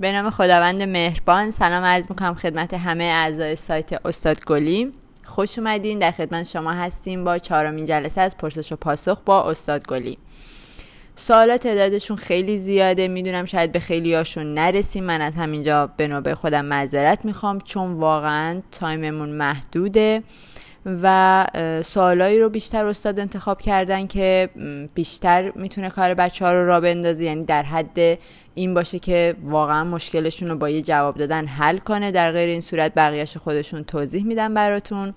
به نام خداوند مهربان. سلام عرض می‌کنم خدمت همه اعضای سایت استاد گلی. خوش اومدین. در خدمت شما هستیم با چهارمین جلسه از پرسش و پاسخ با استاد گلی. سوالات تعدادشون خیلی زیاده. می‌دونم شاید به خیلی هاشون نرسیم. من از همینجا به نوبه خودم معذرت می‌خوام چون واقعا تایممون محدوده و سوالایی رو بیشتر استاد انتخاب کردن که بیشتر می‌تونه کار بچه ها رو را بندازه. یعنی در حد این باشه که واقعا مشکلشون رو با یه جواب دادن حل کنه در غیر این صورت بقیهش خودشون توضیح میدن براتون.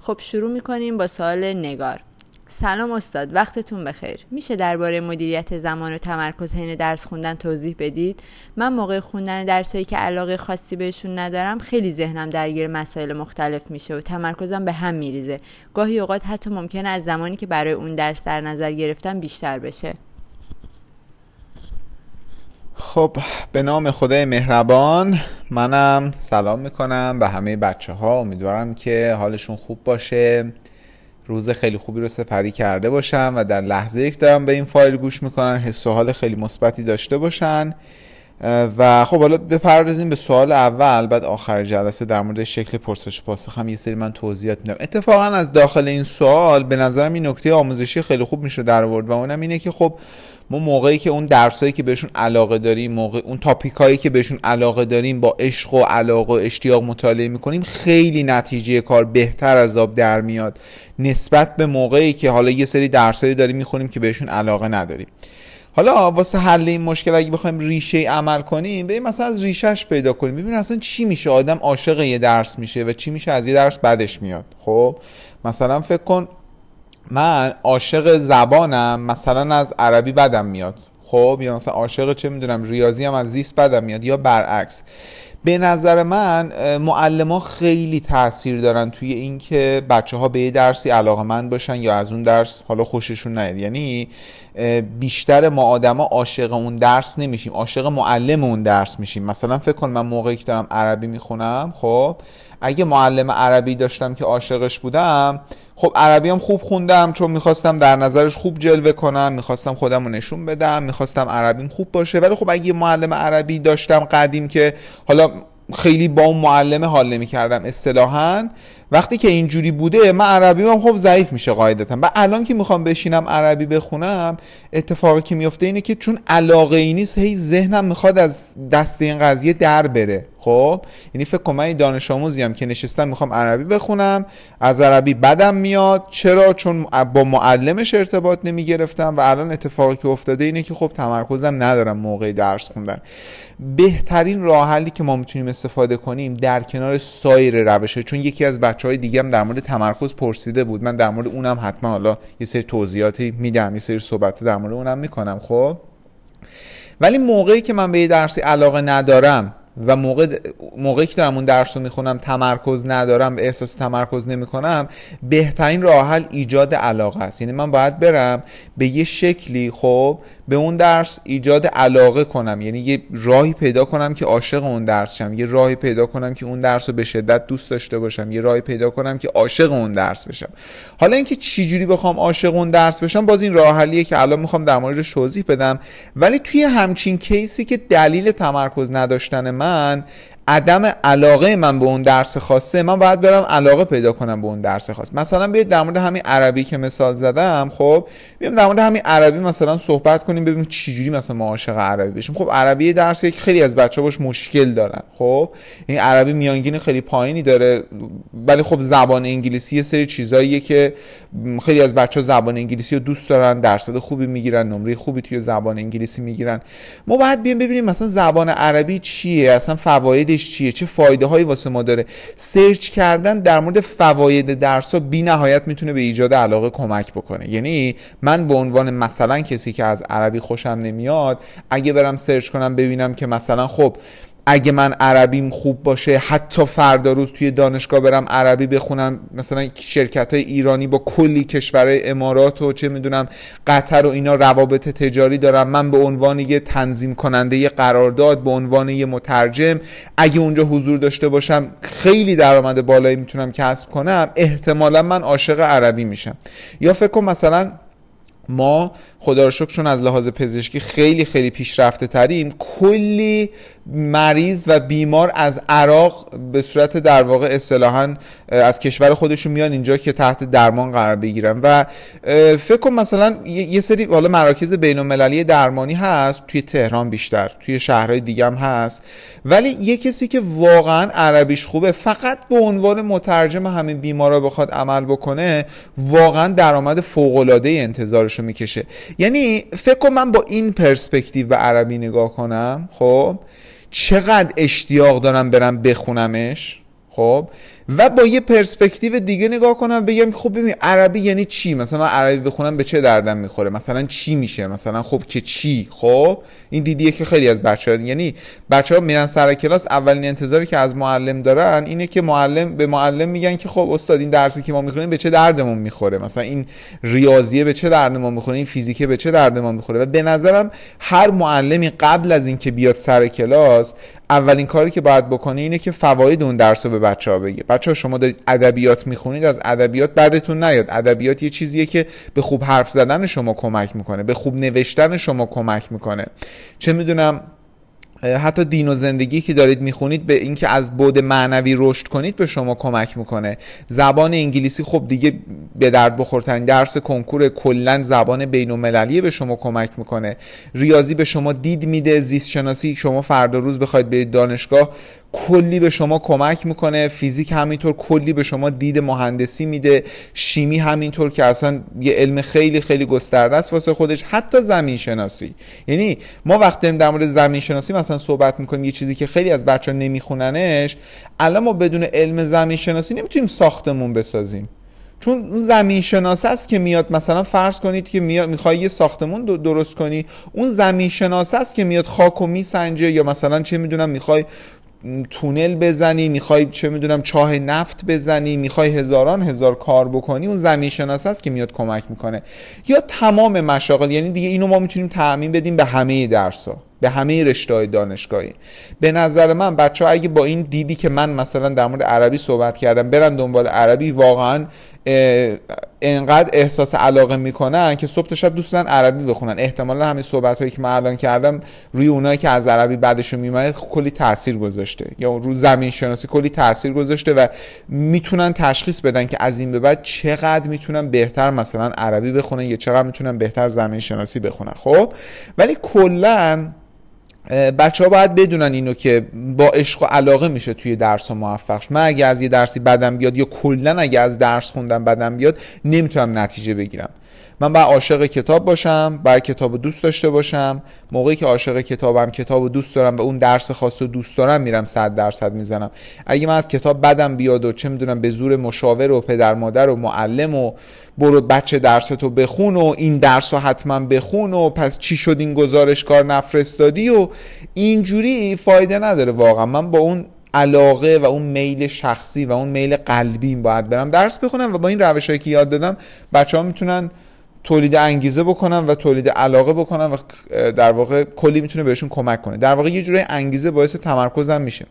خب شروع می‌کنیم با سوال نگار. سلام استاد وقتتون بخیر. میشه درباره مدیریت زمان و تمرکز حین درس خوندن توضیح بدید؟ من موقع خوندن درسایی که علاقه خاصی بهشون ندارم خیلی ذهنم درگیر مسائل مختلف میشه و تمرکزم به هم میریزه. گاهی اوقات حتی ممکنه از زمانی که برای اون درس در نظر گرفتم بیشتر بشه. خب به نام خدای مهربان. منم سلام می‌کنم به همه بچه ها امیدوارم که حالشون خوب باشه. روز خیلی خوبی رو سپری کرده باشن و در لحظه یک دارم به این فایل گوش می‌کنن حس و حال خیلی مثبتی داشته باشن. و خب حالا بپردازیم به سوال اول بعد آخر جلسه در مورد شکل پرسش پاسخ هم یه سری من توضیحات میدم. اتفاقا از داخل این سوال به نظرم این نکته آموزشی خیلی خوب میشه در آورد و اونم اینه که خب ما موقعی که اون درسایی که بهشون علاقه داریم موقع اون تاپیکایی که بهشون علاقه داریم با عشق و علاقه و اشتیاق مطالعه می‌کنیم خیلی نتیجه کار بهتر از آب در میاد نسبت به موقعی که حالا یه سری درسایی داریم می‌خونیم که بهشون علاقه نداریم. حالا واسه حل این مشکل اگه بخوایم ریشه عمل کنیم بریم مثلا از ریشهش پیدا کنیم. ببین اصلا چی میشه؟ آدم عاشق یه درس میشه و چی میشه از یه درس بدش میاد. خب؟ مثلا فکر کن من عاشق زبانم مثلا از عربی بدم میاد. خب؟ یا مثلا عاشق چه می‌دونم ریاضی هم از زیست بدم میاد یا برعکس. به نظر من معلم ها خیلی تاثیر دارن توی اینکه بچه ها به یه درسی علاقه مند باشن یا از اون درس حالا خوششون نیاد. یعنی بیشتر ما آدما عاشق اون درس نمیشیم عاشق معلم اون درس میشیم. مثلا فکر کن من موقعی که دارم عربی می‌خونم خب اگه معلم عربی داشتم که عاشقش بودم خب عربی هم خوب خوندم چون می‌خواستم در نظرش خوب جلوه کنم می‌خواستم خودم رو نشون بدم می‌خواستم عربیم خوب باشه. ولی خب اگه معلم عربی داشتم قدیم که حالا خیلی با اون معلم حال نمی‌کردم اصطلاحا وقتی که اینجوری بوده من عربی هم خب ضعیف میشه قاعدتا. و الان که می‌خوام بشینم عربی بخونم اتفاقی که میفته اینه که چون علاقه ای نیست هی ذهنم می‌خواد از دست این قضیه در بره. خب؟ یعنی فکر کنم من دانش آموزی هم که نشستم می‌خوام عربی بخونم از عربی بدم میاد. چرا؟ چون با معلمش ارتباط نمی‌گرفتم و الان اتفاقی که افتاده اینه که خب تمرکزم ندارم موقع درس خوندن. بهترین راه حلی که ما می‌تونیم استفاده کنیم در کنار سایر روشه چون یکی از بچه های دیگه هم در مورد تمرکز پرسیده بود. من در مورد اونم حتما حالا یه سری توضیحاتی میدم یه سری صحبت در مورد اونم می‌کنم خب؟ ولی موقعی که من به یه درسی علاقه ندارم و موقع موقعی که دارم اون درس رو می‌خونم تمرکز ندارم به احساس تمرکز نمی‌کنم بهترین راه حل ایجاد علاقه است. یعنی من باید برم به یه شکلی خب؟ به اون درس ایجاد علاقه کنم. یعنی یه راهی پیدا کنم که عاشق اون درس شم. یه راهی پیدا کنم که اون درس رو به شدت دوست داشته باشم. یه راهی پیدا کنم که عاشق اون درس بشم. حالا اینکه چی جوری بخوام عاشق اون درس بشم باز این راه حلیه که الان می‌خوام در موردش توضیح بدم. ولی توی همچین کیسی که دلیل تمرکز نداشتن من عدم علاقه من به اون درس خاصه من باید برم علاقه پیدا کنم به اون درس خاص مثلا بیاید در مورد همین عربی که مثال زدم خب بیایم در مورد همین عربی مثلا صحبت کنیم ببینیم چجوری مثلا ما عاشق عربی بشیم. خب عربی درسی که خیلی از بچه باش مشکل دارن خب. این عربی میانگین خیلی پایینی داره ولی خب زبان انگلیسی یه سری چیزاییه که خیلی از بچه ها زبان انگلیسی رو دوست دارن درصد خوبی می‌گیرن نمره خوبی توی زبان انگلیسی می‌گیرن. ما باید بیایم ببینیم مثلا زبان عربی چیه اصلا فواید چیه؟ چه فایده هایی واسه ما داره؟ search کردن در مورد فواید درس ها بی نهایت می‌تونه به ایجاد علاقه کمک بکنه. یعنی من به عنوان مثلا کسی که از عربی خوشم نمیاد اگه برم search کنم ببینم که مثلا خب اگه من عربیم خوب باشه حتی فردا روز توی دانشگاه برم عربی بخونم مثلا شرکت های ایرانی با کلی کشورهای امارات و چه می‌دونم قطر و اینا روابط تجاری دارم من به عنوان یه تنظیم کننده یه قرارداد به عنوان یه مترجم اگه اونجا حضور داشته باشم خیلی درآمد بالایی می‌تونم کسب کنم احتمالا من عاشق عربی میشم. یا فکر کن مثلا ما خدا رو شکر چون از لحاظ پزشکی خیلی خیلی پیشرفته تریم کلی مریض و بیمار از عراق به صورت در واقع اصطلاحا از کشور خودشون میان اینجا که تحت درمان قرار بگیرن. و فکر کن مثلا یه سری حالا مراکز بین المللی درمانی هست توی تهران بیشتر توی شهرهای دیگه هم هست. ولی یه کسی که واقعا عربیش خوبه فقط به عنوان مترجم همین بیمارا بخواد عمل بکنه واقعا درآمد فوق العاده انتظارش رو می‌کشه. یعنی فکر کن من با این پرسپکتیو به عربی نگاه کنم خب؟ چقدر اشتیاق دارم برم بخونمش؟ خب؟ و با یه پرسپکتیو دیگه نگاه کنم بگم خب ببین عربی یعنی چی؟ مثلا من عربی بخونم به چه دردم می‌خوره؟ مثلا چی میشه؟ مثلا خب که چی؟ خب؟ این دیدیه که خیلی از بچه ها یعنی بچه ها میرن سر کلاس اولین انتظاری که از معلم دارن اینه که معلم به معلم میگن که خب استاد این درسی که ما می‌خونیم به چه دردمون می‌خوره؟ مثلا این ریاضیه به چه دردمون می‌خوره؟ این فیزیکه به چه دردمون می‌خوره؟ و به نظرم هر معلمی قبل از اینکه بیاد سر کلاس اولین کاری که باید بکنه اینه که فواید اون درس رو به بچه ها بگه. بچه شما دارید ادبیات می‌خونید از ادبیات بعدتون نیاد. ادبیات یه چیزیه که به خوب حرف زدن شما کمک می‌کنه به خوب نوشتن شما کمک می‌کنه. چه می‌دونم حتی دین و زندگی که دارید می‌خونید به اینکه از بود معنوی رشد کنید به شما کمک می‌کنه. زبان انگلیسی خب دیگه به درد بخورترین درس کنکور کلا زبان بین به شما کمک می‌کنه. ریاضی به شما دید میده زیست شناسی شما فردا روز بخواید برید دانشگاه کلی به شما کمک می‌کنه فیزیک همینطور کلی به شما دید مهندسی میده شیمی همینطور که اصلا یه علم خیلی خیلی گسترده است واسه خودش حتی زمین شناسی یعنی ما وقتی در مورد زمین شناسی مثلا صحبت می‌کنیم یه چیزی که خیلی از بچه نمیخوننش الان ما بدون علم زمین شناسی نمی‌تونیم ساختمون بسازیم. چون اون زمین شناس است که میاد مثلا فرض کنید که میاد می‌خوای یه ساختمون درست کنی اون زمین شناس است که میاد خاک و میسنجه یا مثلا چه می‌دونم می‌خوای تونل بزنی می‌خوای چه می‌دونم چاه نفت بزنی می‌خوای هزاران هزار کار بکنی اون زمین شناس است که میاد کمک می‌کنه. یا تمام مشاغل یعنی دیگه اینو ما می‌تونیم تعمین بدیم به همه درس ها به همه رشته دانشگاهی. به نظر من بچه ها اگه با این دیدی که من مثلا در مورد عربی صحبت کردم برن دنبال عربی واقعا انقدر احساس علاقه می‌کنن که صبح تا شب دوستن عربی بخونن. احتمالا همین صحبت هایی که من الان کردم روی اونایی که از عربی بعدشون میماند کلی تاثیر گذاشته. یا رو زمین شناسی کلی تاثیر گذاشته و می‌تونن تشخیص بدن که از این به بعد چقدر می‌تونن بهتر مثلا عربی بخونن یا چقدر می‌تونن بهتر زمین شناسی بخونن. خب؟ ولی کلا بچه ها باید بدونن اینو که با عشق و علاقه میشه توی درس ها موفق من اگه از یه درسی بدم بیاد یا کلا اگه از درس خوندم بدم بیاد نمی‌تونم نتیجه بگیرم. من باید عاشق کتاب باشم باید کتاب دوست داشته باشم. موقعی که عاشق کتابم کتاب دوست دارم و اون درس خاص رو دوست دارم میرم صد درصد می‌زنم. اگه من از کتاب بدم بیاد و چه می‌دونم به زور مشاور و پدر مادر و معلم و برو بچه درستو بخون و این درس رو حتما بخون و پس چی شد این گزارش کار نفرستادی و اینجوری فایده نداره واقعا. من با اون علاقه و اون میل شخصی و اون میل قلبی باید برم درس بخونم و با این روش که یاد دادم بچه ها می‌تونن تولید انگیزه بکنن و تولید علاقه بکنن و در واقع کلی می‌تونه بهشون کمک کنه. در واقع یه جوری انگیزه باعث تمرکزم میشه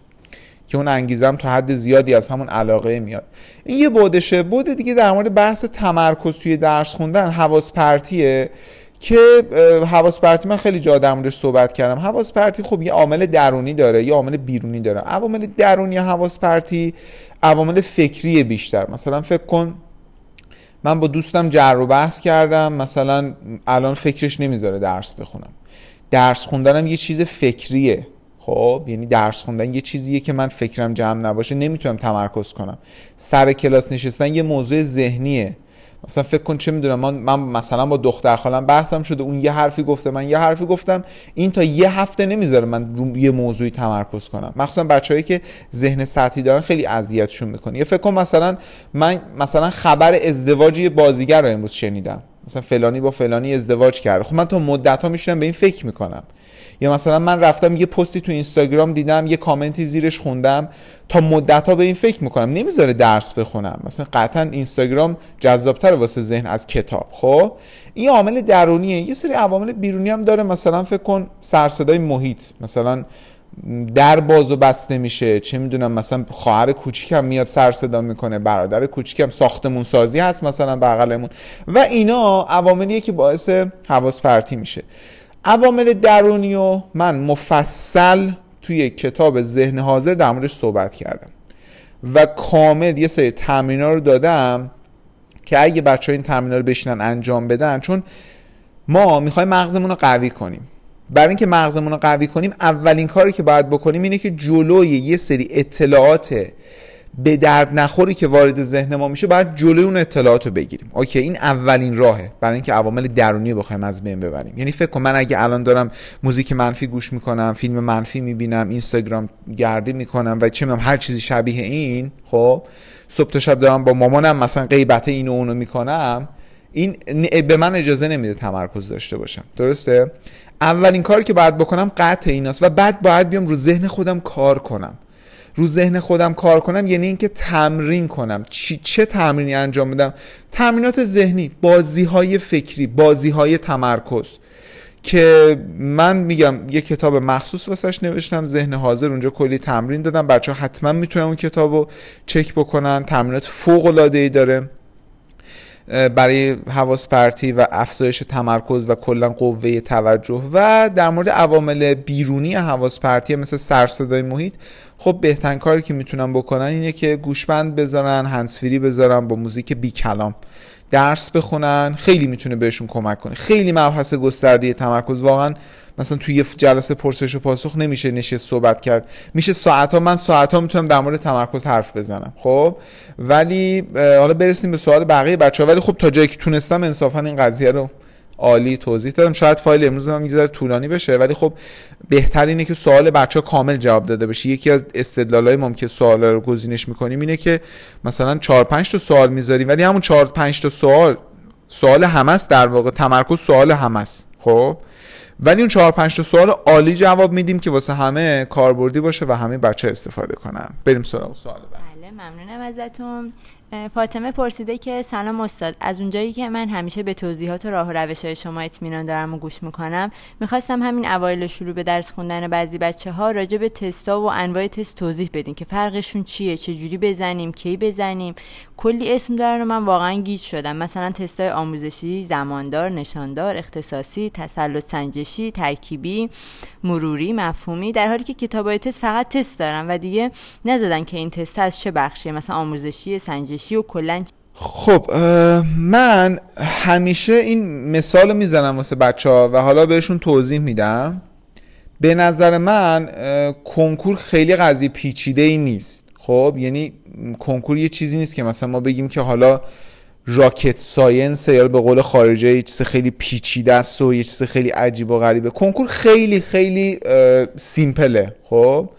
که اون انگیزه هم تا حد زیادی از همون علاقه میاد. این یه بودشه. بود دیگه در مورد بحث تمرکز توی درس خوندن حواس پرتیه که حواس پرتی من خیلی جا در موردش صحبت کردم. حواس پرتی خب یه عامل درونی داره یه عامل بیرونی داره. عوامل درونی حواس پرتی عوامل فکری بیشتر. مثلا فکر کن من با دوستم جر و بحث کردم. مثلا الان فکرش نمی‌ذاره درس بخونم. درس خوندنم یه چیز فکریه. خب یعنی درس خوندن یه چیزیه که من فکرم جمع نباشه. نمی‌تونم تمرکز کنم. سر کلاس نشستن یه موضوع ذهنیه. مثلا فکر کن چه می‌دونم من, من مثلا با دختر خالم بحثم شده اون یه حرفی گفته من یه حرفی گفتم این تا یه هفته نمی‌ذاره من رو یه موضوعی تمرکز کنم. مخصوصا بچههایی که ذهن سطحی دارن خیلی اذیتشون می‌کنه. یه فکر کن مثلا من مثلا خبر ازدواج یه بازیگر رو امروز شنیدم. مثلا فلانی با فلانی ازدواج کرده. خب من تا مدت ها میشنم به این فکر می‌کنم. یا مثلا من رفتم یه پستی تو اینستاگرام دیدم یه کامنتی زیرش خوندم تا مدت ها به این فکر می‌کنم. نمی‌ذاره درس بخونم. مثلا قطعا اینستاگرام جذابتر واسه ذهن از کتاب. خب؟ این عامل درونیه. یه سری عوامل بیرونی هم داره. مثلا فکر کن سرصدای محیط. مثلا در باز و بسته میشه چه می‌دونم مثلا خواهر کوچیکم میاد سر صدا می‌کنه. برادر کوچیکم ساختمون سازی هست مثلا بغلمون. و اینا عواملیه که باعث حواس پرتی میشه. عوامل درونی و من مفصل توی کتاب ذهن حاضر در موردش صحبت کردم. و کامل یه سری تمرین رو دادم که اگه بچه این تمرین رو بشینن انجام بدن چون ما می‌خوایم مغزمون رو قوی کنیم. برای اینکه مغزمون رو قوی کنیم اولین کاری که باید بکنیم اینه که جلوی یه سری اطلاعات به درد نخوری که وارد ذهن ما میشه باید جلوی اون اطلاعات رو بگیریم. اوکی این اولین راهه برای اینکه عوامل درونی بخوایم از بین ببریم. یعنی فکر کن من اگه الان دارم موزیک منفی گوش می‌کنم فیلم منفی می‌بینم اینستاگرام گردی می‌کنم و چه هر چیزی شبیه این خب صبح تا شب دارم با مامانم مثلا غیبت اینو اونو می‌کنم این به من اجازه نمیده تمرکز داشته باشم. درسته؟ اولین کاری که باید بکنم قطع ایناست و بعد باید بیام رو ذهن خودم کار کنم. رو ذهن خودم کار کنم یعنی اینکه تمرین کنم. چی چه تمرینی انجام بدم؟ تمرینات ذهنی بازی های فکری بازی های تمرکز که من میگم یه کتاب مخصوص واسش نوشتم ذهن حاضر اونجا کلی تمرین دادم. بچه حتما می‌تونن اون کتاب رو چک بکنن. تمرینات فوق العاده ای داره. برای حواس پرتی و افزایش تمرکز و کلا قوه توجه و در مورد عوامل بیرونی حواس پرتی مثل سرصدای محیط خب بهترین کاری که می‌تونن بکنن اینه که گوشبند بذارن هنسفری بذارن با موزیک بی کلام درس بخونن خیلی می‌تونه بهشون کمک کنه. خیلی مبحث گسترده تمرکز. واقعا مثلا توی یه جلسه پرسش و پاسخ نمیشه نشست صحبت کرد. میشه ساعت ها من ساعت ها می‌تونم در مورد تمرکز حرف بزنم. خب؟ ولی حالا برسیم به سوال بقیه بچه ها ولی خب تا جایی که تونستم انصافا این قضیه رو عالی توضیح دادم. شاید فایل امروز هم یه طولانی بشه ولی خب بهتر اینه که سوال بچه ها کامل جواب داده بشه. یکی از استدلالای ما که سوال رو گزینش می‌کنیم اینه که مثلا 4 5 تا سوال می‌ذاریم ولی همون 4 5 تا سوال سوال همست در واقع تمرکز سوال همست خب؟ ولی اون 4 5 تا سوال عالی جواب میدیم که واسه همه کاربردی باشه و همه بچه استفاده کنن. بریم سراغ سوال بعد. بله ممنونم ازتون. فاطمه پرسیده که سلام استاد از اونجایی که من همیشه به توضیحات و راه و روش های شما اطمینان دارم و گوش می‌کنم می‌خواستم همین اوایل شروع به درس خوندن بعضی بچه ها راجع به تستا و انواع تست توضیح بدین که فرقشون چیه چجوری بزنیم کی بزنیم. کلی اسم دارن و من واقعا گیج شدم. مثلا تستای آموزشی زماندار نشاندار اختصاصی تسلط سنجشی ترکیبی مروری مفهومی در حالی که کتابای تست فقط تست دارن و دیگه نزدن که این تست از چه بخشیه. مثلا آموزشی سنجشی و کلا خب من همیشه این مثال می‌زنم واسه بچه ها و حالا بهشون توضیح میدم. به نظر من کنکور خیلی قضیه پیچیده ای نیست. خب یعنی کنکور یه چیزی نیست که مثلا ما بگیم که حالا rocket science یا به قول خارجه یه چیز خیلی پیچیده است و یه چیز خیلی عجیب و غریبه. کنکور خیلی خیلی سیمپله. خب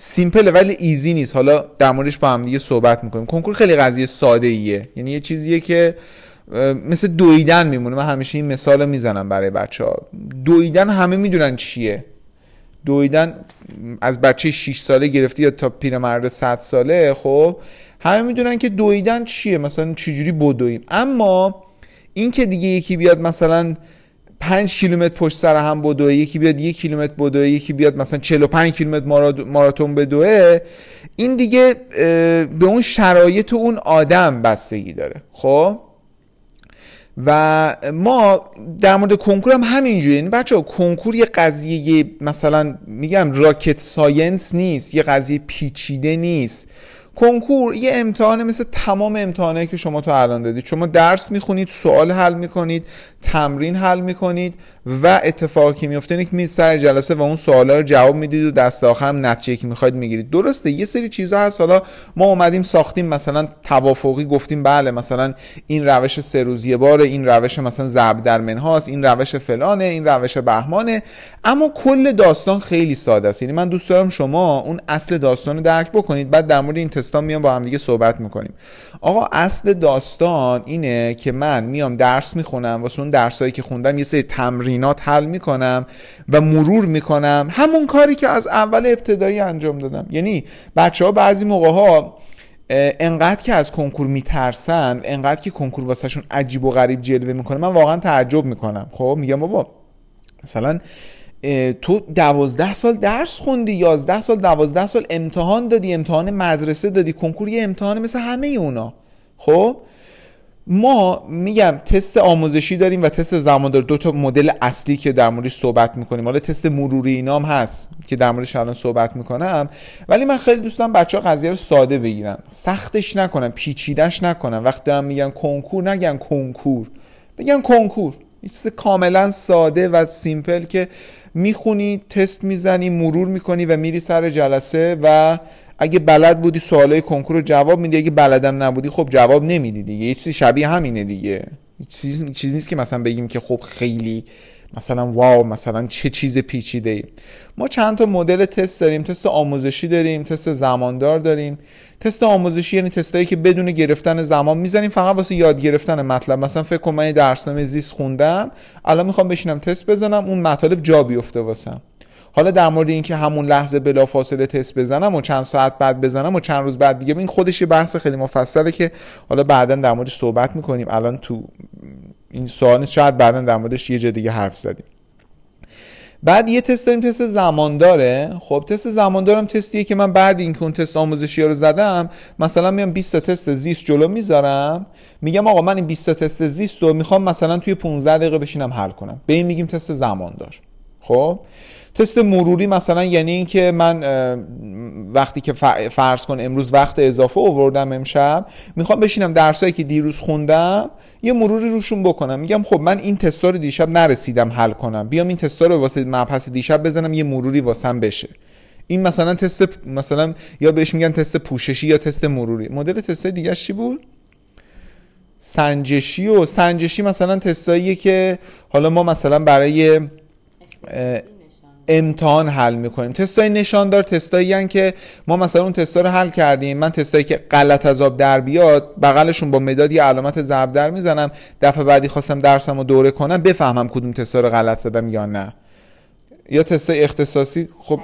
سیمپله ولی ایزی نیست. حالا در موردش با هم دیگه صحبت می‌کنیم. کنکور خیلی قضیه ساده ایه یعنی یه چیزیه که مثل دویدن میمونه. من همیشه این مثال می‌زنم برای بچه ها دویدن همه می‌دونن چیه. دویدن از بچه 6 ساله گرفتی یا تا پیرمرد 100 ساله خب همه می‌دونن که دویدن چیه. مثلا چجوری بدویم اما این که دیگه یکی بیاد مثلا 5 کیلومتر پشت سر هم بدوه یکی بیاد یک کیلومتر بدوه یکی بیاد مثلا 45 کیلومتر ماراتون بدوه. این دیگه به اون شرایط اون آدم بستگی داره. خب؟ و ما در مورد کنکور هم همینجوری. یعنی بچه ها کنکور یه قضیه مثلا میگم راکت ساینس نیست یه قضیه پیچیده نیست. کنکور یه امتحانه مثل تمام امتحانایی که شما تا الان دادید شما درس می‌خونید سوال حل می‌کنید تمرین حل می‌کنید. و اتفاقی که میفته اینه که میید سر جلسه و اون سوالا رو جواب می‌دید و دست آخر هم نتیجه که می‌خواید می‌گیرید. درسته یه سری چیزها هست. حالا ما اومدیم ساختیم مثلا توافقی گفتیم بله مثلا این روش سه روزیه باره این روش مثلا ضرب در منهاست این روش فلانه این روش بهمانه. اما کل داستان خیلی ساده است. یعنی من دوست دارم شما اون اصل داستان رو درک بکنید بعد در مورد این تستا میام با هم دیگه صحبت می‌کنیم. آقا اصل داستان اینه که من میام درس می‌خونم واسه اون درسایی که خوندم یه سری تمرینات حل می‌کنم و مرور می‌کنم. همون کاری که از اول ابتدایی انجام دادم. یعنی بچه ها بعضی موقع ها انقدر که از کنکور میترسن انقدر که کنکور واسهشون عجیب و غریب جلوه می‌کنه من واقعا تعجب می‌کنم. خب میگم بابا مثلا تو دوازده سال درس خوندی یازده سال دوازده سال امتحان دادی امتحان مدرسه دادی کنکور یه امتحان مثل همه اونا. خب؟ ما میگم تست آموزشی داریم و تست زماندار. دو تا مدل اصلی که در موردش صحبت می‌کنیم. حالا تست مروری اینام هست که در موردش الان صحبت می‌کنم. ولی من خیلی دوست دارم بچه ها قضیه رو ساده بگیرن. سختش نکنم پیچیدش نکنم وقتی دارم میگن کنکور نگن کنکور. بگن کنکور. یه چیز کاملا ساده و سیمپل که می‌خونی تست می‌زنی مرور می‌کنی و میری سر جلسه و اگه بلد بودی سوالای کنکور رو جواب میدی اگه بلدم نبودی خب جواب نمیدی دیگه. یه چیزی شبیه همینه دیگه. چیز چیز نیست که مثلا بگیم که خب خیلی مثلا واو مثلا چه چیز پیچیده ای. ما چند تا مدل تست داریم. تست آموزشی داریم تست زماندار داریم. تست آموزشی یعنی تستایی که بدون گرفتن زمان می‌زنیم. فقط واسه یاد گرفتن مطلب. مثلا فکر کنم من درسنامه زیست خوندم الان می‌خوام بشینم تست بزنم اون مطالب جا بیفته واسم. حالا در مورد اینکه همون لحظه بلا فاصله تست بزنم و چند ساعت بعد بزنم و چند روز بعد دیگه این خودش یه بحث خیلی مفصله که حالا بعدا در موردش صحبت می‌کنیم. الان تو این سوال شاید بعدا در موردش یه جا دیگه حرف زدیم. بعد یه تست داریم تست زمان داره خب تست زمان دارم تستیه که من بعد اینکه اون تست آموزشی رو زدم مثلا میام 20 تا تست زیست جلو می‌ذارم. میگم آقا من این 20 تا تست زیست رو می‌خوام مثلا توی 15 دقیقه بشینم حل کنم. به این میگیم تست زمان دار خب؟ تست مروری مثلا یعنی اینکه من وقتی که فرض کن امروز وقت اضافه آوردم امشب می‌خوام بشینم درسایی که دیروز خوندم یه مروری روشون بکنم. میگم خب من این تستا رو دیشب نرسیدم حل کنم. بیام این تستا رو واسه مبحث دیشب بزنم یه مروری واسم بشه. این مثلا تست مثلا یا بهش میگن تست پوششی یا تست مروری. مدل تست دیگه چی بود؟ سنجشی و سنجشی مثلا تستاییه که حالا ما مثلا برای امتحان حل می‌کنیم. تستای نشاندار تستایی که ما مثلا اون تستا رو حل کردیم. من تستایی که غلط از آب در بیاد بغلشون با مدادی علامت ضرب در می‌زنم. دفعه بعدی خواستم درسم رو دوره کنم بفهمم کدوم تستا رو غلط زدم یا نه. یا تستای اختصاصی؟ خب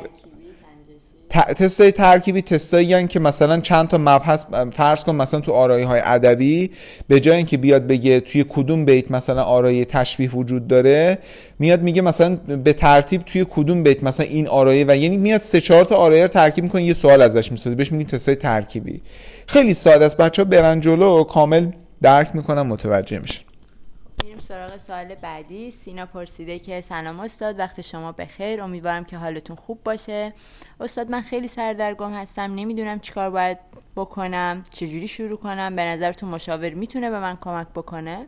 تستای ترکیبی تستایی که مثلا چند تا مبحث فرض کن مثلا تو آرایی های ادبی به جای اینکه بیاد بگه توی کدوم بیت مثلا آرای تشبیه وجود داره میاد میگه مثلا به ترتیب توی کدوم بیت مثلا این آرایه و یعنی میاد سه چهار تا آرایه رو ترکیب می‌کنه یه سوال ازش می‌سازه بهش میگیم تستای ترکیبی. خیلی ساده است. بچه ها برن کامل درک می‌کنن متوجه میشن سراغ سوال بعدی. سینا پرسیده که سلام استاد وقت شما بخیر. امیدوارم که حالتون خوب باشه. استاد من خیلی سردرگم هستم. نمی‌دونم چیکار باید بکنم. چجوری شروع کنم؟ به نظرتون مشاور می‌تونه به من کمک بکنه؟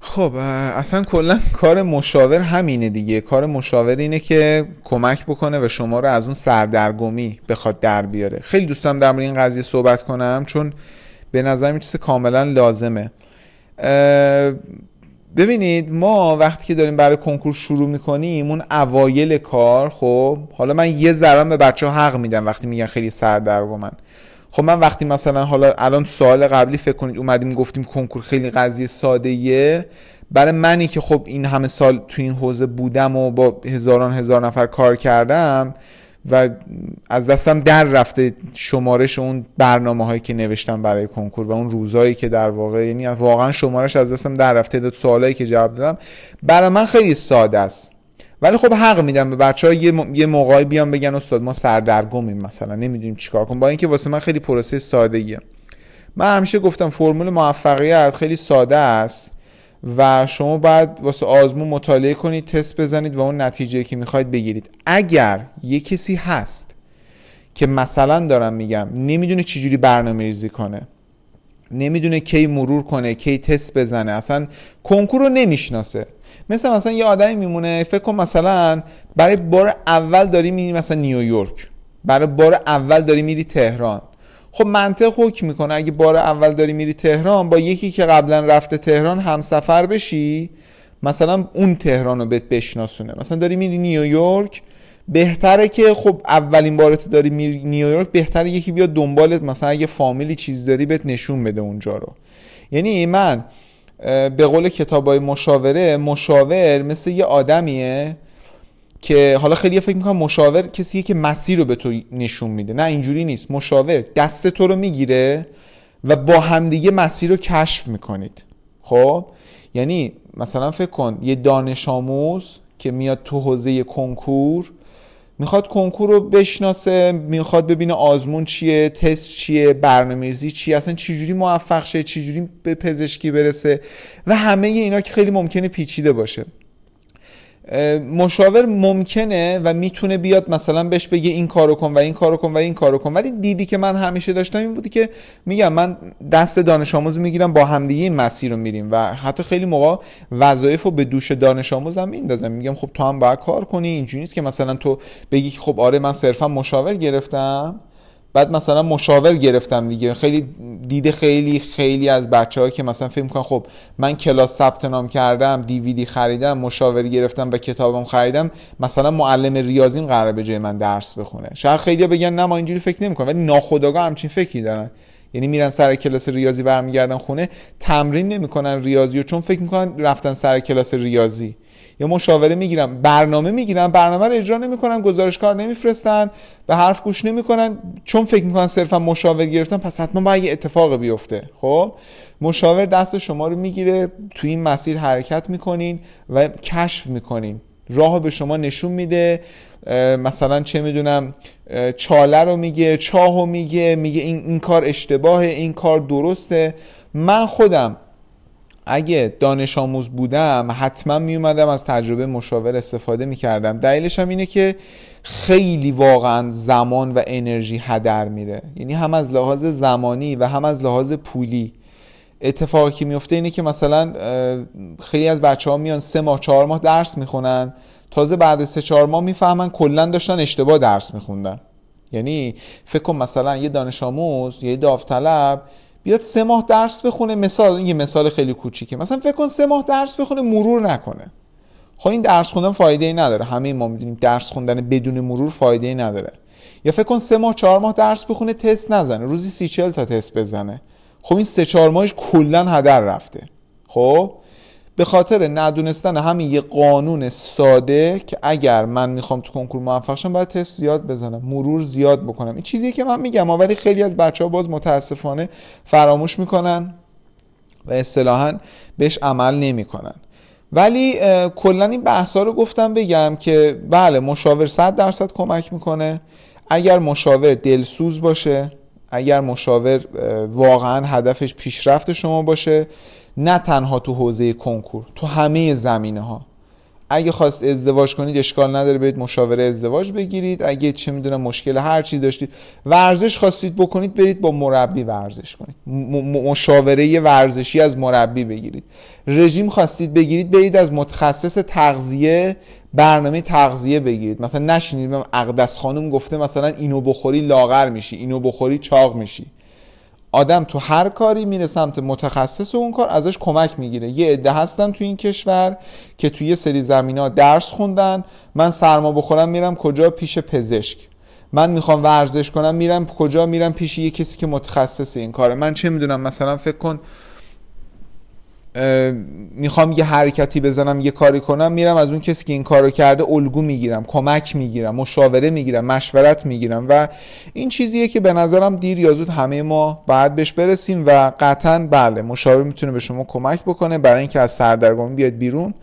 خب اصلا کلا کار مشاور همینه دیگه. کار مشاور اینه که کمک بکنه و شما رو از اون سردرگمی بخواد در بیاره. خیلی دوستم در این قضیه صحبت کنم چون به نظر چیز کاملا لازمه. ببینید ما وقتی که داریم برای کنکور شروع می‌کنیم اون اوایل کار خب حالا من یه ذره به بچه ها حق میدم وقتی میگن خیلی من. خب من وقتی مثلا حالا الان سوال قبلی فکر کنید اومدیم گفتیم کنکور خیلی قضیه ساده برای منی که خب این همه سال تو این حوزه بودم و با هزاران هزار نفر کار کردم و از دستم در رفته شمارش اون برنامه هایی که نوشتم برای کنکور و اون روزایی که در واقع یعنی واقعا شمارش از دستم در رفته داد سوالایی که جواب دادم برای من خیلی ساده است. ولی خب حق میدم به بچه ها یه, م... یه موقعی بیان بگن استاد ما سردرگمیم مثلا نمی‌دونیم چیکار کنیم. با اینکه واسه من خیلی پروسه ساده من همیشه گفتم فرمول موفقیت خیلی ساده است. و شما باید واسه آزمون مطالعه کنید تست بزنید و اون نتیجه که می‌خواید بگیرید. اگر یه کسی هست که مثلا دارم میگم نمی‌دونه چجوری برنامه ریزی کنه نمی‌دونه کی مرور کنه کی تست بزنه اصلا کنکور رو نمی‌شناسه. مثل مثلا یه آدمی میمونه فکر کن مثلا برای بار اول داری میری مثلا نیویورک برای بار اول داری میری تهران. خب منطق حکم می‌کنه. اگه بار اول داری میری تهران با یکی که قبلا رفته تهران همسفر بشی مثلا اون تهران رو بهت بشناسونه. مثلا داری میری نیویورک بهتره که خب اولین بارت داری میری نیویورک بهتره یکی بیاد دنبالت. مثلا اگه فامیلی چیز داری بهت نشون بده اونجا رو. یعنی من به قول کتاب های مشاوره مشاور مثل یه آدمیه که حالا خیلی فکر می‌کنم مشاور کسیه که مسیر رو به تو نشون میده. نه اینجوری نیست. مشاور دست تو رو می‌گیره و با همدیگه مسیر رو کشف می‌کنید. خب؟ یعنی مثلا فکر کن یه دانش آموز که میاد تو حوزه کنکور می‌خواد کنکور رو بشناسه می‌خواد ببینه آزمون چیه تست چیه برنامه‌ریزی چیه اصلا چجوری موفق شه چجوری به پزشکی برسه و همه اینا که خیلی ممکنه پیچیده باشه. مشاور ممکنه و می‌تونه بیاد مثلا بهش بگه این کارو کن و این کارو کن و این کارو کن. ولی دیدی که من همیشه داشتم این بودی که میگم من دست دانش آموز می‌گیرم با همدیگه این مسیر رو میریم و حتی خیلی موقع وظایف رو به دوش دانش آموزم میندازم. میگم خب تو هم باید کار کنی اینجوری نیست که مثلا تو بگی خب آره من صرفا مشاور گرفتم. بعد مثلا مشاور گرفتم دیگه. خیلی دیده خیلی خیلی از بچه که مثلا فکر می‌کنن خب من کلاس ثبت نام کردم دیویدی خریدم مشاوری گرفتم و کتابم خریدم مثلا معلم ریاضیم قراره به جای من درس بخونه. شاید خیلی بگن نه ما اینجوری فکر نمی‌کنم ولی ناخودآگاه همچین فکری دارن. یعنی میرن سر کلاس ریاضی برمیگردن خونه تمرین نمی‌کنن ریاضی و چون فکر می‌کنن رفتن سر کلاس ریاضی. یا مشاوره می‌گیرن برنامه می‌گیرن برنامه رو اجرا نمی‌کنن گزارشکار نمیفرستن به حرف گوش نمی‌کنن. چون فکر می‌کنن صرفا مشاور گرفتن پس حتما باید یه اتفاق بیفته. خب؟ مشاور دست شما رو می‌گیره تو این مسیر حرکت می‌کنین و کشف می‌کنین. راه به شما نشون میده. مثلا چه می‌دونم چاله رو میگه چاهو میگه میگه این, این کار اشتباهه این کار درسته. من خودم اگه دانش آموز بودم حتما می اومدم از تجربه مشاور استفاده می کردم دلیلش هم اینه که خیلی واقعا زمان و انرژی هدر میره. یعنی هم از لحاظ زمانی و هم از لحاظ پولی. اتفاقی که میفته اینه که مثلا خیلی از بچه ها میان سه ماه چهار ماه درس می‌خونن. تازه بعد سه چهار ماه می‌فهمن کلا داشتن اشتباه درس میخوندن. یعنی فکر کن مثلا یه دانش آموز یه داوطلب بیاد سه ماه درس بخونه مثال این یه مثال خیلی کوچیکه. مثلا فکر کن سه ماه درس بخونه مرور نکنه. خب این درس خوندن فایده ای نداره. همه ما می‌دونیم درس خوندن بدون مرور فایده ای نداره. یا فکر کن سه ماه چهار ماه درس بخونه تست نزنه. روزی سی چل تا تست بزنه. خب این سه چهار ماهش کلا هدر رفته. خب؟ به خاطر ندونستن همین یه قانون ساده که اگر من می‌خوام تو کنکور موفق شم باید تست زیاد بزنم مرور زیاد بکنم. این چیزیه که من میگم ولی خیلی از بچه ها باز متاسفانه فراموش می‌کنن و اصطلاحا بهش عمل نمی‌کنن. ولی کلا این بحثا رو گفتم بگم که بله مشاور 100 درصد کمک می‌کنه. اگر مشاور دلسوز باشه اگر مشاور واقعا هدفش پیشرفت شما باشه نه تنها تو حوزه کنکور تو همه زمینه ها اگه خواست ازدواج کنید اشکال نداره برید مشاوره ازدواج بگیرید. اگه چه می‌دونم مشکل هر چی داشتید. ورزش خواستید بکنید برید با مربی ورزش کنید. مشاوره ورزشی از مربی بگیرید. رژیم خواستید بگیرید برید از متخصص تغذیه برنامه تغذیه بگیرید. مثلا نشینید اقدس خانم گفته مثلا اینو بخوری لاغر میشی اینو بخوری چاق میشی. آدم تو هر کاری میره سمت متخصص اون کار ازش کمک می‌گیره. یه عده هستن تو این کشور که توی یه سری زمین ها درس خوندن. من سرما بخورم میرم کجا پیش پزشک. من می‌خوام ورزش کنم میرم کجا؟ میرم پیش یه کسی که متخصص این کاره. من چه می‌دونم؟ مثلا فکر کن می‌خوام یه حرکتی بزنم یه کاری کنم میرم از اون کسی که این کارو کرده الگو می‌گیرم کمک می‌گیرم مشاوره می‌گیرم مشورت می‌گیرم و این چیزیه که به نظرم دیر یا زود همه ما باید بهش برسیم و قطعا بله مشاور می‌تونه به شما کمک بکنه برای اینکه از سردرگمی بیاد بیرون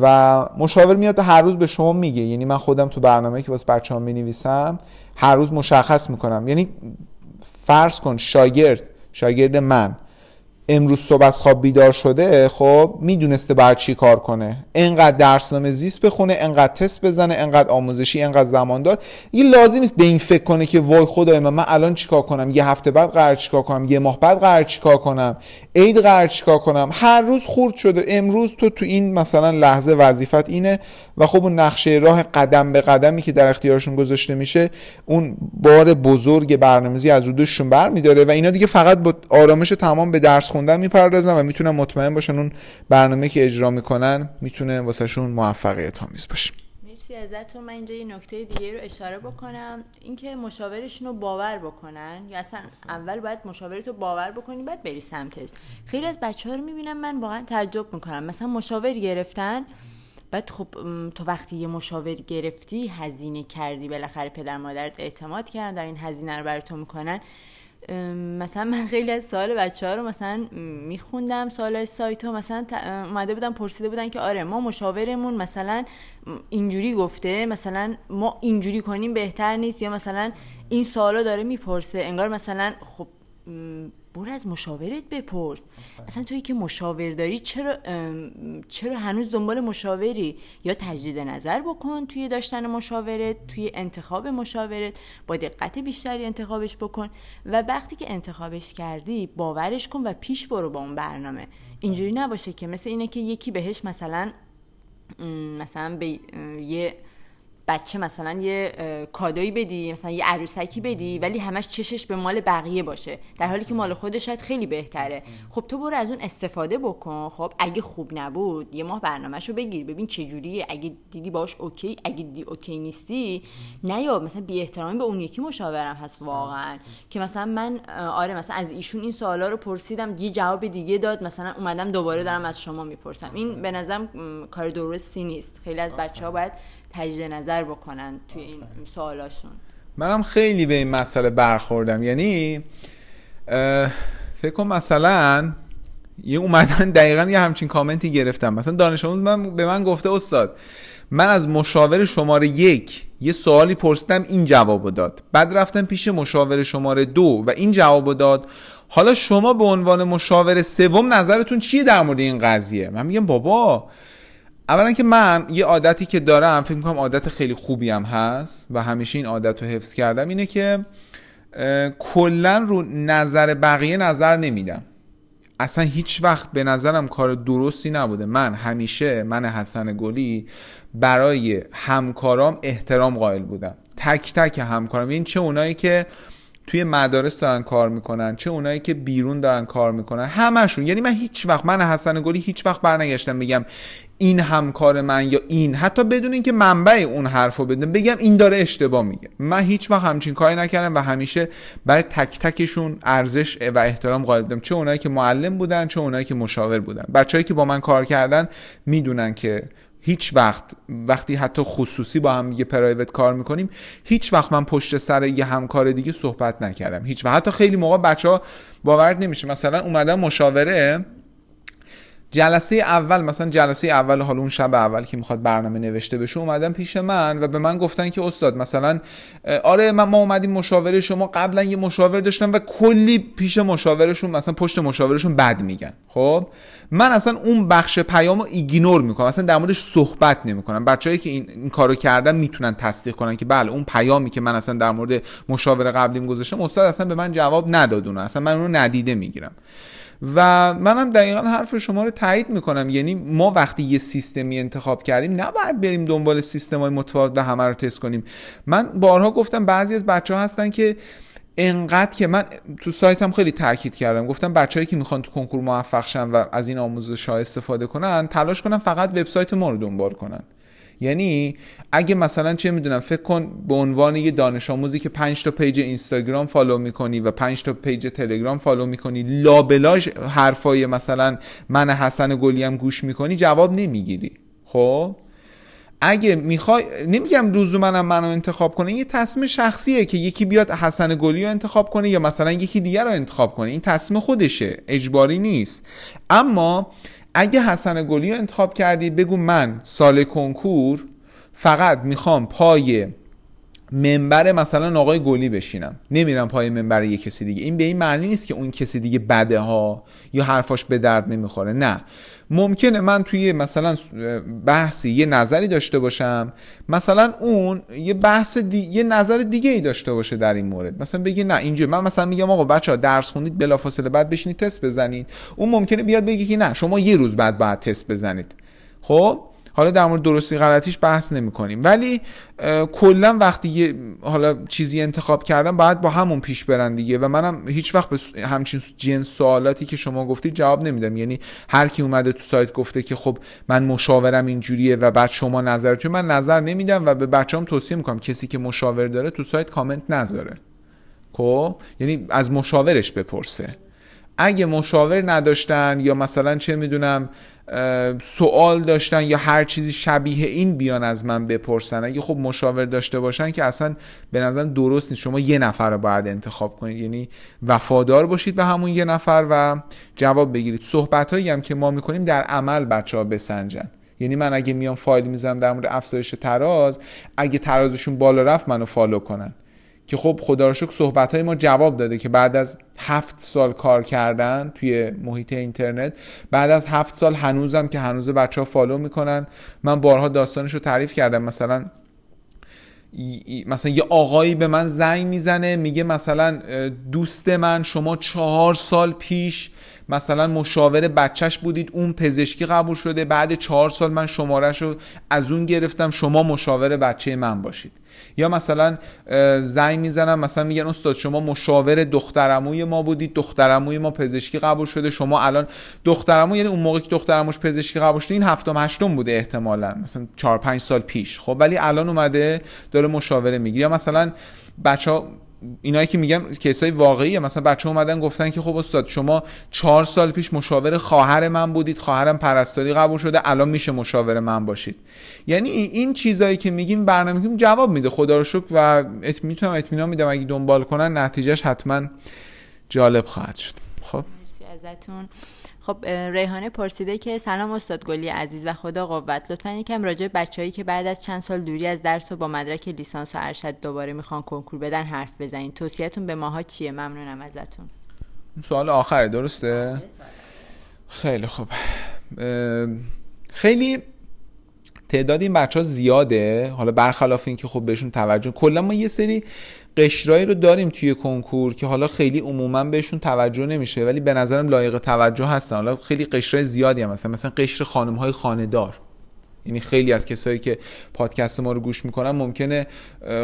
و مشاور میاد هر روز به شما میگه. یعنی من خودم تو برنامه که واسه بچه‌ها می‌نویسم هر روز مشخص می‌کنم. یعنی فرض کن شاگرد شاگرد من. امروز صبح از خواب بیدار شده خب می‌دونسته بعد چی کار کنه. انقدر درسنامه زیست بخونه انقدر تست بزنه انقدر آموزشی انقدر زماندار یه لازم نیست به این فکر کنه که وای خدای من من الان چیکار کنم؟ یه هفته بعد قرار چیکار کنم؟ یه ماه بعد قرار چیکار کنم؟ عید قرار چیکار کنم؟ هر روز خورد شده. امروز تو تو این مثلا لحظه وظیفت اینه و خب اون نقشه راه قدم به قدمی که در اختیارشون گذاشته میشه اون بار بزرگ برنامه‌ریزی از رو دوششون برمیداره و اینا دیگه فقط با آرامش تمام به درس خوندن می‌پردازن و می‌تونن مطمئن باشن اون برنامه که اجرا می‌کنن می‌تونه واسهشون موفقیت آمیز باشه. مرسی ازتون. من اینجا یه نکته دیگه رو اشاره بکنم. اینکه مشاورشون رو باور بکنن. یا اصلا اول باید مشاورت رو باور بکنی بعد بری سمتش. خیلی از بچه ها رو می‌بینم من واقعا تعجب می‌کنم. مثلا مشاور گرفتن بعد خب تو وقتی یه مشاور گرفتی هزینه کردی بالاخره پدر مادرت اعتماد کردن در این هزینه رو برای تو می‌کنن. مثلا من خیلی از سوال بچه ها رو مثلا میخوندم سوال سایت ها مثلا اومده بودن پرسیده بودن که آره ما مشاورمون مثلا اینجوری گفته مثلا ما اینجوری کنیم بهتر نیست یا مثلا این سوالا داره می‌پرسه. انگار مثلا خب برو از مشاورت بپرس. اصلا توی که مشاور داری چرا چرا هنوز دنبال مشاوری؟ یا تجدید نظر بکن توی داشتن مشاورت توی انتخاب مشاورت با دقت بیشتری انتخابش بکن و وقتی که انتخابش کردی باورش کن و پیش برو با اون برنامه. اینجوری نباشه که مثل اینه که یکی بهش مثلا مثلا به یه بچه مثلا یه کادایی بدی مثلا یه عروسکی بدی ولی همش چشش به مال بقیه باشه. در حالی که مال خودش شاید خیلی بهتره. خب تو برو از اون استفاده بکن. خب اگه خوب نبود یه ماه برنامهشو بگیر. ببین چه جوریه. اگه دیدی باش okay اگه دیدی okay نیستی یا مثلا بی احترامی به اون یکی مشاورم هست واقعا. که مثلا من آره مثلا از ایشون این سوالا رو پرسیدم یه جواب دیگه داد مثلا اومدم دوباره دارم از شما می‌پرسم. این به نظرم کار درستی نیست. خیلی از بچه ها باید تجدید نظر بکنن توی این سوالاشون. منم خیلی به این مسئله برخوردم. یعنی فکر کن مثلا یه اومدن دقیقا یه همچین کامنتی گرفتم مثلا دانش آموز من به من گفته استاد من از مشاور شماره یک یه سوالی پرسیدم این جوابو داد. بعد رفتم پیش مشاور شماره دو و این جوابو داد. حالا شما به عنوان مشاور سوم نظرتون چیه در مورد این قضیه؟ من میگم بابا اولا که من یه عادتی که دارم فکر می‌کنم عادت خیلی خوبی هم هست و همیشه این عادت رو حفظ کردم اینه که کلا رو نظر بقیه نظر نمیدم. اصلا هیچ وقت به نظرم کار درستی نبوده. من همیشه من حسن گلی برای همکارام احترام قائل بودم. تک تک همکارام. این چه اونایی که توی مدارس دارن کار می‌کنن چه اونایی که بیرون دارن کار می‌کنن همشون. یعنی من هیچ وقت من حسن گلی هیچ وقت برنگشتم بگم این همکار من یا این. حتی بدون اینکه منبع اون حرف رو بدم بگم این داره اشتباه میگه. من هیچ وقت همچین کاری نکردم و همیشه برای تک تکشون ارزش و احترام قائل بودم. چه اونایی که معلم بودن چه اونایی که مشاور بودن. بچههایی که با من کار کردن می‌دونن که هیچ وقت وقتی حتی خصوصی با هم دیگه پرایوت کار می‌کنیم هیچ وقت من پشت سر یه همکار دیگه صحبت نکردم. هیچ وقت حتی خیلی موقع بچه ها باورد نمیشه. مثلا اومدن مشاوره جلسه اول مثلا جلسه اول حال اون شب اول که می‌خواد برنامه نوشته بشه اومدن پیش من و به من گفتن که استاد مثلا آره من ما اومدیم مشاوره شما قبلا یه مشاور داشتم و کلی پیش مشاورشون مثلا پشت مشاورشون بد میگن. خب؟ من اصلا اون بخش پیام رو ایگنور می‌کنم اصلا در موردش صحبت نمی‌کنم. بچه‌ای که این, این کارو کردن می‌تونن تصدیق کنن که بله اون پیامی که من اصلا در مورد مشاور قبلیم گذاشتم استاد اصلا به من جواب ندادونه اصلا من اونو ندیده می‌گیرم. و منم دقیقا حرف شما رو تایید می‌کنم. یعنی ما وقتی یه سیستمی انتخاب کردیم نباید بریم دنبال سیستم های متفاوت و همه رو تست کنیم. من بارها گفتم بعضی از بچه ها هستن که انقدر که من تو سایتم خیلی تاکید کردم. گفتم بچههایی که می‌خوان تو کنکور موفق شن و از این آموزش ها استفاده کنن تلاش کنن فقط وبسایت ما رو دنبال کنن. یعنی اگه مثلا چه می‌دونم فکر کن به عنوان یه دانش آموزی که 5 تا page اینستاگرام follow می‌کنی و 5 تا page تلگرام follow می‌کنی لابلاش حرفای مثلا من حسن گلیم گوش می‌کنی جواب نمی‌گیری. خب؟ اگه می‌خوای نمیگم منم منو انتخاب کنه یه تصمیم شخصیه که یکی بیاد حسن گلی رو انتخاب کنه یا مثلا یکی دیگر رو انتخاب کنه. این تصمیم خودشه اجباری نیست. اما اگه حسن گلی رو انتخاب کردی بگو من سال کنکور فقط می‌خوام پای منبر مثلا آقای گلی بشینم. نمیرم پای منبر یه کسی دیگه. این به این معنی نیست که اون کسی دیگه بده ها یا حرفاش به درد نمی‌خوره. نه. ممکنه من توی مثلا بحثی یه نظری داشته باشم. مثلا اون یه بحث دی... یه نظر دیگه ای داشته باشه در این مورد. مثلا بگی نه اینجا من مثلا میگم آقا بچه ها درس خوندید بلافاصله بعد بشینید تست بزنید. اون ممکنه بیاد بگه که نه شما یه روز بعد باید تست بزنید. خب؟ حالا در مورد درستی غلطیش بحث نمی کنیم ولی کلا وقتی حالا چیزی انتخاب کردم باید با همون پیش برن دیگه. و منم هیچ وقت به همچین جنس سوالاتی که شما گفتید جواب نمیدم. یعنی هر کی اومده تو سایت گفته که خب من مشاورم اینجوریه و بعد شما نظر من نظر نمیدم و به بچه‌ام توصیه می‌کنم. کسی که مشاور داره تو سایت کامنت نذاره. خب؟ یعنی از مشاورش بپرسه. اگه مشاور نداشتن یا مثلا چه می‌دونم سوال داشتن یا هر چیزی شبیه این بیان از من بپرسن. اگه خب مشاور داشته باشن که اصلا به نظر درست نیست. شما یه نفر رو باید انتخاب کنید. یعنی وفادار باشید به همون یه نفر و جواب بگیرید. صحبت هایی هم که ما می‌کنیم در عمل بچه ها بسنجن. یعنی من اگه میام فایل می‌زنم در مورد افزایش تراز اگه ترازشون بالا رفت منو follow کنن. که خب خدا رو شکر صحبت های ما جواب داده که بعد از هفت سال کار کردن توی محیط اینترنت بعد از هفت سال هنوزم که هنوز بچه ها follow می‌کنن. من بارها داستانش رو تعریف کردم. مثلا مثلا یه آقایی به من زنگ می‌زنه میگه مثلا دوست من شما چهار سال پیش مثلا مشاور بچهش بودید اون پزشکی قبول شده بعد چهار سال من شمارش رو از اون گرفتم شما مشاور بچه من باشید. یا مثلا زنگ می‌زنم مثلا میگن استاد شما مشاور دخترموی ما بودید دخترموی ما پزشکی قبول شده شما الان دخترمو یعنی اون موقع که دخترموش پزشکی قبول شده این هفتم هشتم بوده احتمالا مثلا 4 5 سال پیش. خب ولی الان اومده داره مشاوره می‌گیره. یا مثلا بچه ها اینایی که میگم کیسای واقعیه. مثلا بچه اومدن گفتن که خب استاد شما چهار سال پیش مشاور خواهر من بودید خواهرم پرستاری قبول شده الان میشه مشاور من باشید. یعنی این چیزایی که میگیم برنامه میگیم جواب میده. خدا رو شکر و می‌تونم اطمینان میدم اگه دنبال کنن نتیجهش حتما جالب خواهد شد. خب. ازتون. خب ریحانه پرسیده که سلام استاد گلی عزیز و خدا قوت. لطفا یکم راجع بچههایی که بعد از چند سال دوری از درس و با مدرک لیسانس و ارشد دوباره می‌خوان کنکور بدن حرف بزنین. توصیهتون به ماها چیه؟ ممنونم ازتون. سوال آخره درسته؟ خیلی خوب. خیلی تعداد این بچه ها زیاده. حالا برخلاف اینکه خب بهشون توجه کلا ما یه سری قشرایی رو داریم توی کنکور که حالا خیلی عموما بهشون توجه نمیشه ولی به نظرم لایق توجه هستن. حالا خیلی قشرای زیادی هم هستن. مثلا قشر خانم های خانهدار. یعنی خیلی از کسایی که پادکست ما رو گوش می‌کنن ممکنه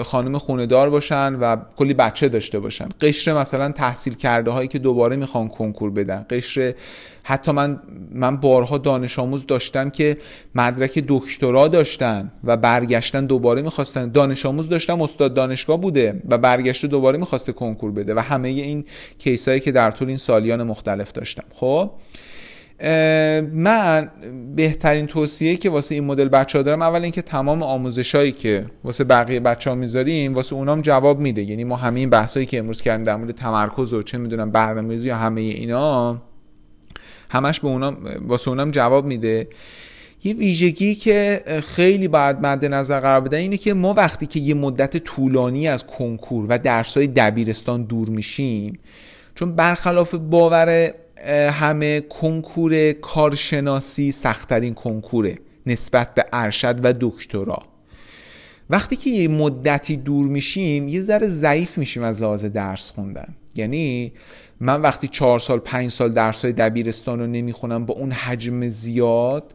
خانم خونه دار باشن و کلی بچه داشته باشن. قشر مثلا تحصیل کرده هایی که دوباره می‌خوان کنکور بدن. قشر حتی من من بارها دانش آموز داشتم که مدرک دکترا داشتن و برگشتن دوباره می‌خواستن. دانش آموز داشتم استاد دانشگاه بوده و برگشته دوباره می‌خواسته کنکور بده و همه این کیسایی که در طول این سالیان مختلف داشتم. خب؟ من بهترین توصیه که واسه این مدل بچه ها دارم اول اینکه تمام آموزش هایی که واسه بقیه بچه ها می‌ذاریم واسه اونام جواب میده. یعنی ما همه این بحثایی که امروز کردیم در مورد تمرکز و چه می‌دونم برنامه‌ریزی یا همه اینا همش به اونام واسه اونام جواب میده. یه ویژگی که خیلی باید مد نظر قرار بدن اینه که ما وقتی که یه مدت طولانی از کنکور و درسای دبیرستان دور میشیم چون برخلاف باور همه کنکور کارشناسی سختترین کنکوره نسبت به ارشد و دکترا. وقتی که یه مدتی دور میشیم یه ذره ضعیف میشیم از لحاظ درس خوندن. یعنی من وقتی چهار سال پنج سال درس های دبیرستان رو نمی‌خونم با اون حجم زیاد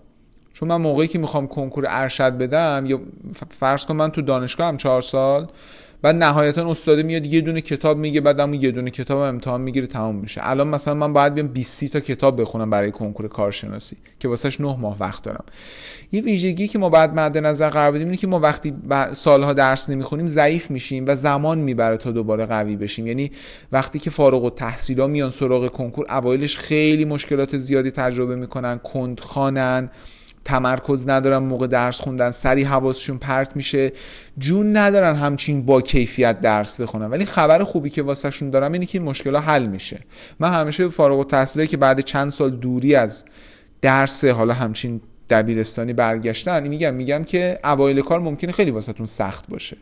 چون من موقعی که می‌خوام کنکور ارشد بدم یا فرض کن من تو دانشگاه هم چهار سال بعد نهایتا استاده میاد یه دونه کتاب میگه بعد اون یه دونه کتاب امتحان می‌گیره تمام میشه. الان مثلا من باید بیام 20 تا کتاب بخونم برای کنکور کارشناسی که واسهش 9 ماه وقت دارم. یه ویژگی که ما بعد مد نظر قرار بدیم اینه که ما وقتی سالها درس نمی‌خونیم ضعیف میشیم و زمان می‌بره تا دوباره قوی بشیم. یعنی وقتی که فارغ التحصیلا میان سراغ کنکور اوایلش خیلی مشکلات زیادی تجربه می‌کنن کند خانن تمرکز ندارن موقع درس خوندن سری حواسشون پرت میشه. جون ندارن همچین با کیفیت درس بخونن. ولی خبر خوبی که واسهشون دارم اینه که این مشکل حل میشه. من همیشه فارغ التحصیلی که بعد چند سال دوری از درس حالا همچین دبیرستانی برگشتن میگم میگم که اوایل کار ممکنه خیلی واسهتون سخت باشه.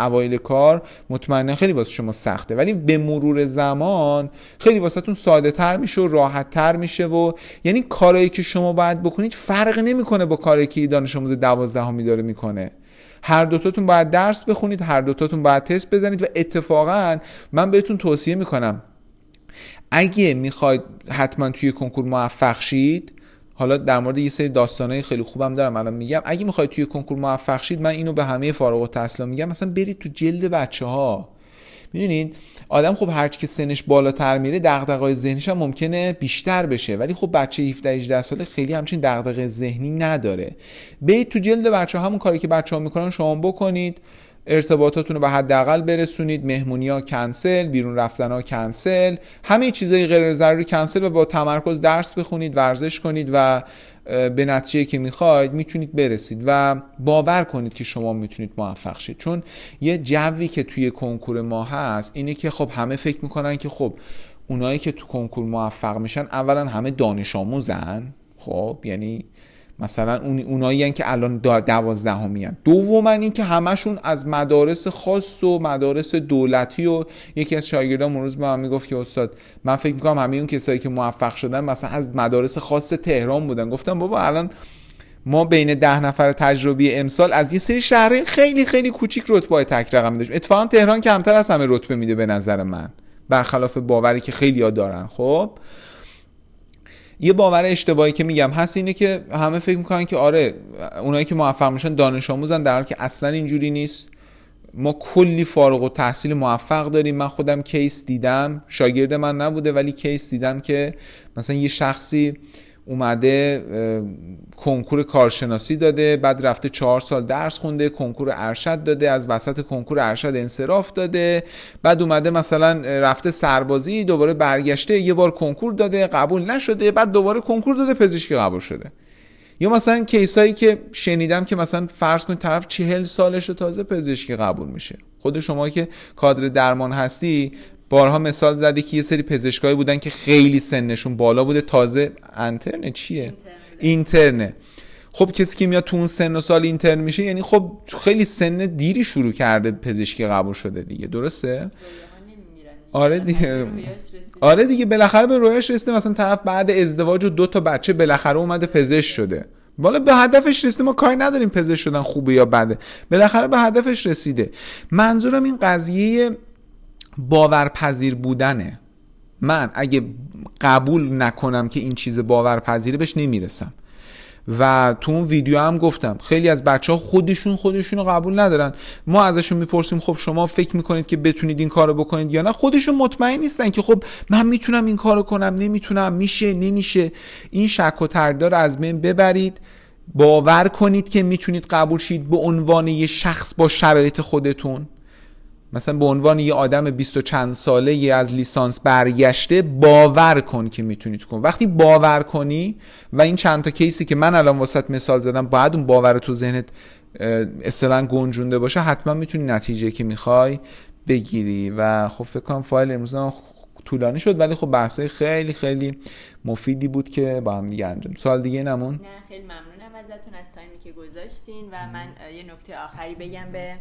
اوایل کار مطمئنا خیلی واسه شما سخته. ولی به مرور زمان خیلی واسهتون ساده تر میشه و راحت تر میشه و یعنی کارایی که شما باید بکنید فرق نمی‌کنه با کاری که دانش آموز دوازدهمی داره می‌کنه. هر دوتاتون باید درس بخونید هر دوتاتون باید تست بزنید و اتفاقا من بهتون توصیه می‌کنم. اگه می‌خواید حتما توی کنکور موفق شید حالا در مورد یه سری داستانای خیلی خوبم دارم الان میگم. اگه می‌خواید توی کنکور موفق شید من اینو به همه فارغ التحصیلا میگم. مثلا برید تو جلد بچه ها می‌دونید؟ آدم خب هرچی که سنش بالاتر میره دغدغه‌های ذهنیش هم ممکنه بیشتر بشه. ولی خب بچه 17 18 ساله خیلی همچین دغدغه ذهنی نداره. برید تو جلد بچه همون کاری که بچه ها می‌کنن شما بکنید. ارتباطاتون رو به حداقل برسونید. مهمونی ها کنسل بیرون رفتن ها کنسل. همه چیزای غیر ضروری کنسل و با تمرکز درس بخونید ورزش کنید و به نتیجه که می‌خواید می‌تونید برسید و باور کنید که شما می‌تونید موفق شید. چون یه جوی که توی کنکور ما هست اینه که خب همه فکر می‌کنن که خب اونایی که تو کنکور موفق میشن اولا همه دانش آموزن. خب یعنی مثلا اون اونایی که الان دوازدهمی هن. دوما این که همشون از مدارس خاص و مدارس دولتی و یکی از شاگردان روز به من می‌گفت که استاد من فکر می‌کنم همه اون کسایی که موفق شدن مثلا از مدارس خاص تهران بودن. گفتم بابا الان ما بین ده نفر تجربی امسال از یه سری شهرهای خیلی خیلی کوچیک رتبه تک رقم داشتیم اتفاقا تهران کمتر از همه رتبه میده به نظر من. برخلاف باوری که خیلی ها دارن. خب؟ یه باور اشتباهی که میگم هست اینه که همه فکر می‌کنن که آره اونایی که موفق میشن دانش آموزن در حالی که اصلا اینجوری نیست. ما کلی فارغ و تحصیل موفق داریم. من خودم کیس دیدم. شاگرد من نبوده ولی کیس دیدم که مثلا یه شخصی اومده کنکور کارشناسی داده بعد رفته چهار سال درس خونده کنکور ارشد داده از وسط کنکور ارشد انصراف داده بعد اومده مثلا رفته سربازی دوباره برگشته یه بار کنکور داده قبول نشده بعد دوباره کنکور داده پزشکی قبول شده. یا مثلا کیسایی که شنیدم که مثلا فرض کنید طرف چهل سالش تازه پزشکی قبول میشه. خود شما که کادر درمان هستی بارها مثال زده که یه سری پزشکایی بودن که خیلی سنشون بالا بوده. تازه انترنه چیه؟ اینترنه. خب کسی که میاد تو اون سن و سال اینترن میشه یعنی خب خیلی سن دیری شروع کرده پزشکی قبول شده دیگه. درسته؟ آره دیگه. آره دیگه بالاخره به رویش رسیده. مثلا طرف بعد ازدواج و دو تا بچه بالاخره اومده پزشک شده. والا به هدفش رسیده. ما کاری نداریم پزشک شدن خوبه یا بده. بالاخره به هدفش رسیده. منظورم این قضیه باورپذیر بودنه. من اگه قبول نکنم که این چیز باورپذیره بهش نمی‌رسم. و تو اون ویدیو هم گفتم خیلی از بچه ها خودشون خودشون رو قبول ندارن. ما ازشون می‌پرسیم خب شما فکر می‌کنید که بتونید این کارو بکنید یا نه؟ خودشون مطمئن نیستن که خب من می‌تونم این کارو کنم نمی‌تونم میشه نمیشه. این شک و تردار از بین ببرید. باور کنید که می‌تونید قبول شید به عنوان یه شخص با شرایط خودتون. مثلا به عنوان یه آدم بیست و چند ساله یه از لیسانس برگشته باور کن که می‌تونی کن. وقتی باور کنی و این چند تا کیسی که من الان واسط مثال زدم باید اون باور تو ذهنت اصلا گنجونده باشه حتما می‌تونی نتیجه که می‌خوای بگیری. و خب فکر کنم فایل امروز طولانی شد ولی خب بحثای خیلی خیلی مفیدی بود که با هم دیگه انجام سوال دیگه نمون نه خیلی ممنونم ازتون از تایمی که گذاشتین. و من یه نکته آخری بگم به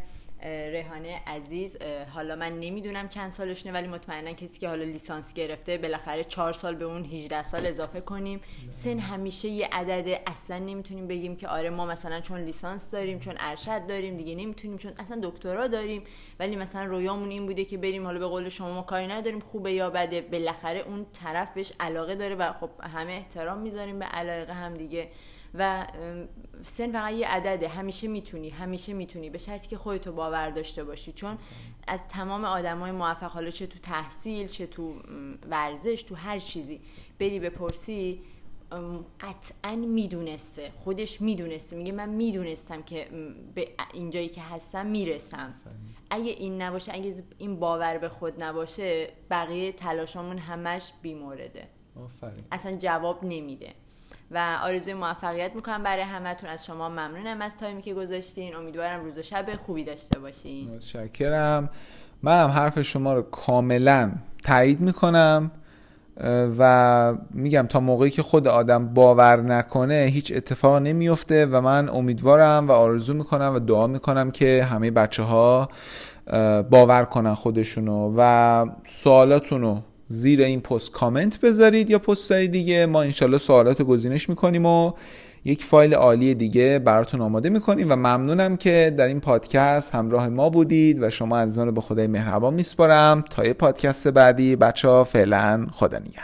ریحانه عزیز حالا من نمی‌دونم چند سالشونه ولی مطمئنا کسی که حالا لیسانس گرفته بالاخره چهار سال به اون 18 سال اضافه کنیم. سن همیشه یه عدد اصلا نمی‌تونیم بگیم که آره ما مثلا چون لیسانس داریم چون ارشد داریم دیگه نمی‌تونیم چون اصلا دکترا داریم ولی مثلا رویامون این بوده که بریم حالا به قول شما ما کاری نداریم خوبه یا بده. بالاخره اون طرف بهش علاقه داره و خب همه احترام می‌ذاریم به علاقه هم دیگه. و سن فقط یه عدده. همیشه می‌تونی همیشه می‌تونی. به شرطی که خودتو باور داشته باشی. چون از تمام آدمای موفق حالا چه تو تحصیل چه تو ورزش تو هر چیزی بری بپرسی قطعا می‌دونسته. خودش می‌دونسته. میگه من می‌دونستم که به اینجایی که هستم می‌رسم. اگه این نباشه اگه این باور به خود نباشه بقیه تلاشامون همش بیمورده. اصلا جواب نمیده. و آرزوی موفقیت می‌کنم برای همتون. از شما ممنونم از تایمی که گذاشتین. امیدوارم روز و شب خوبی داشته باشین. متشکرم. منم حرف شما رو کاملا تایید می‌کنم و میگم تا موقعی که خود آدم باور نکنه هیچ اتفاق نمیفته و من امیدوارم و آرزو می‌کنم و دعا می‌کنم که همه بچه ها باور کنن خودشونو و سوالاتونو زیر این پست کامنت بذارید یا پست های دیگه. ما انشالله سوالات رو گزینش می‌کنیم و یک فایل عالی دیگه براتون آماده می‌کنیم و ممنونم که در این پادکست همراه ما بودید و شما از رو به خدای مهربان میسپارم. تا یه پادکست بعدی بچه ها فعلا خدا نگهدار.